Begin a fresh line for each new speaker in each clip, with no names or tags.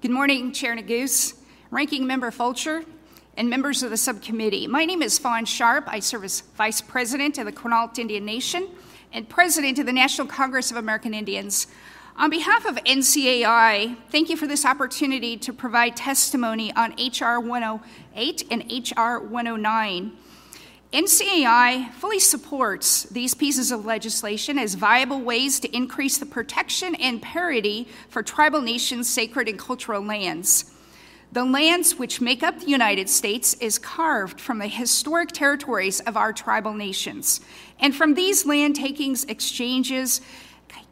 Good morning, Chair Neguse, Ranking Member Fulcher, and members of the subcommittee. My name is Fawn Sharp. I serve as Vice President of the Quinault Indian Nation and President of the National Congress of American Indians. On behalf of NCAI, thank you for this opportunity to provide testimony on H.R. 108 and H.R. 109. NCAI fully supports these pieces of legislation as viable ways to increase the protection and parity for tribal nations' sacred and cultural lands. The lands which make up the United States is carved from the historic territories of our tribal nations. And from these land takings exchanges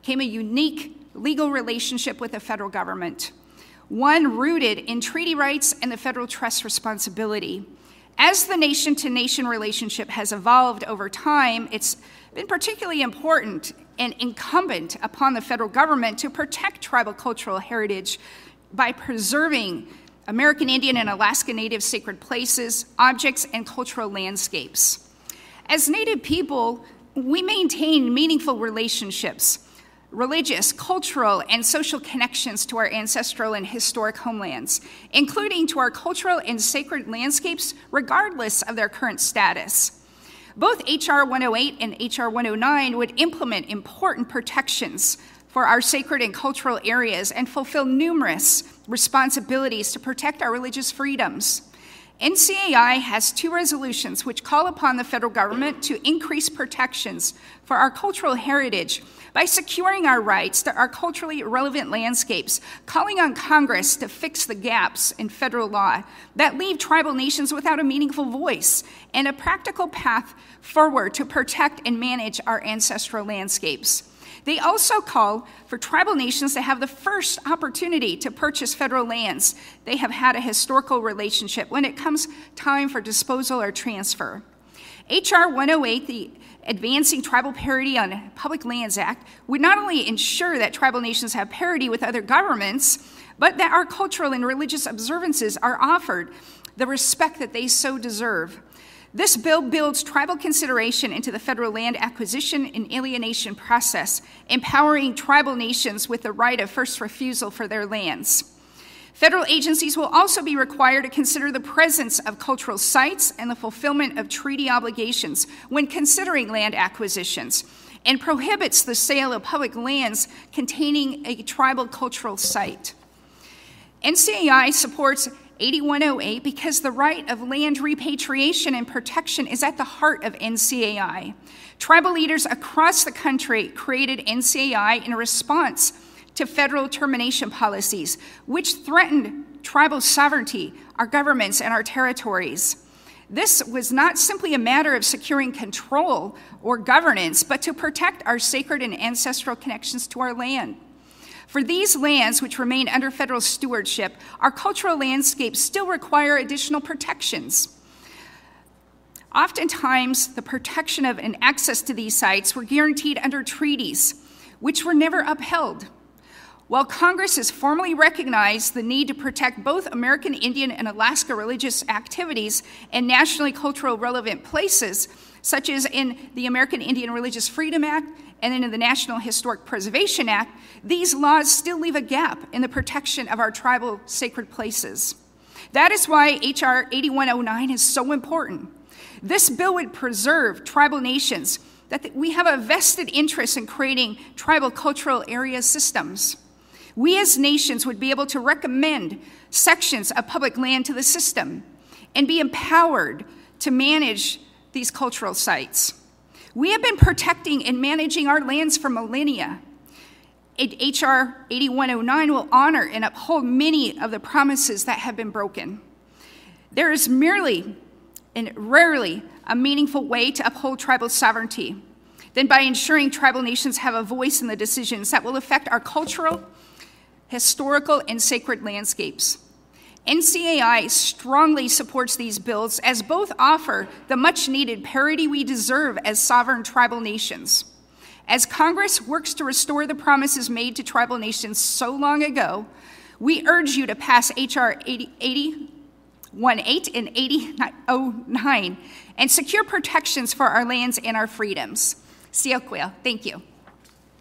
came a unique legal relationship with the federal government, one rooted in treaty rights and the federal trust responsibility. As the nation to nation relationship has evolved over time, it's been particularly important and incumbent upon the federal government to protect tribal cultural heritage by preserving American Indian and Alaska Native sacred places, objects, and cultural landscapes. As Native people, we maintain meaningful relationships religious, cultural, and social connections to our ancestral and historic homelands, including to our cultural and sacred landscapes, regardless of their current status. Both H.R. 108 and H.R. 109 would implement important protections for our sacred and cultural areas and fulfill numerous responsibilities to protect our religious freedoms. NCAI has two resolutions which call upon the federal government to increase protections for our cultural heritage by securing our rights to our culturally relevant landscapes, calling on Congress to fix the gaps in federal law that leave tribal nations without a meaningful voice, and a practical path forward to protect and manage our ancestral landscapes. They also call for tribal nations to have the first opportunity to purchase federal lands they have had a historical relationship when it comes time for disposal or transfer. H.R. 108, the Advancing Tribal Parity on Public Lands Act, would not only ensure that tribal nations have parity with other governments, but that our cultural and religious observances are offered the respect that they so deserve. This bill builds tribal consideration into the federal land acquisition and alienation process, empowering tribal nations with the right of first refusal for their lands. Federal agencies will also be required to consider the presence of cultural sites and the fulfillment of treaty obligations when considering land acquisitions, and prohibits the sale of public lands containing a tribal cultural site. NCAI supports 8108 because the right of land repatriation and protection is at the heart of NCAI. Tribal leaders across the country created NCAI in response to federal termination policies, which threatened tribal sovereignty, our governments, and our territories. This was not simply a matter of securing control or governance, but to protect our sacred and ancestral connections to our land. For these lands, which remain under federal stewardship, our cultural landscapes still require additional protections. Oftentimes, the protection of and access to these sites were guaranteed under treaties, which were never upheld. While Congress has formally recognized the need to protect both American Indian and Alaska religious activities and nationally cultural relevant places, such as in the American Indian Religious Freedom Act and in the National Historic Preservation Act, these laws still leave a gap in the protection of our tribal sacred places. That is why H.R. 8109 is so important. This bill would preserve tribal nations, that we have a vested interest in creating tribal cultural area systems. We as nations would be able to recommend sections of public land to the system and be empowered to manage these cultural sites. We have been protecting and managing our lands for millennia. H.R. 8109 will honor and uphold many of the promises that have been broken. There is merely and rarely a meaningful way to uphold tribal sovereignty than by ensuring tribal nations have a voice in the decisions that will affect our cultural, historical, and sacred landscapes. NCAI strongly supports these bills as both offer the much needed parity we deserve as sovereign tribal nations. As Congress works to restore the promises made to tribal nations so long ago, we urge you to pass H.R. 80, 8018 and 8009 and secure protections for our lands and our freedoms. Thank you.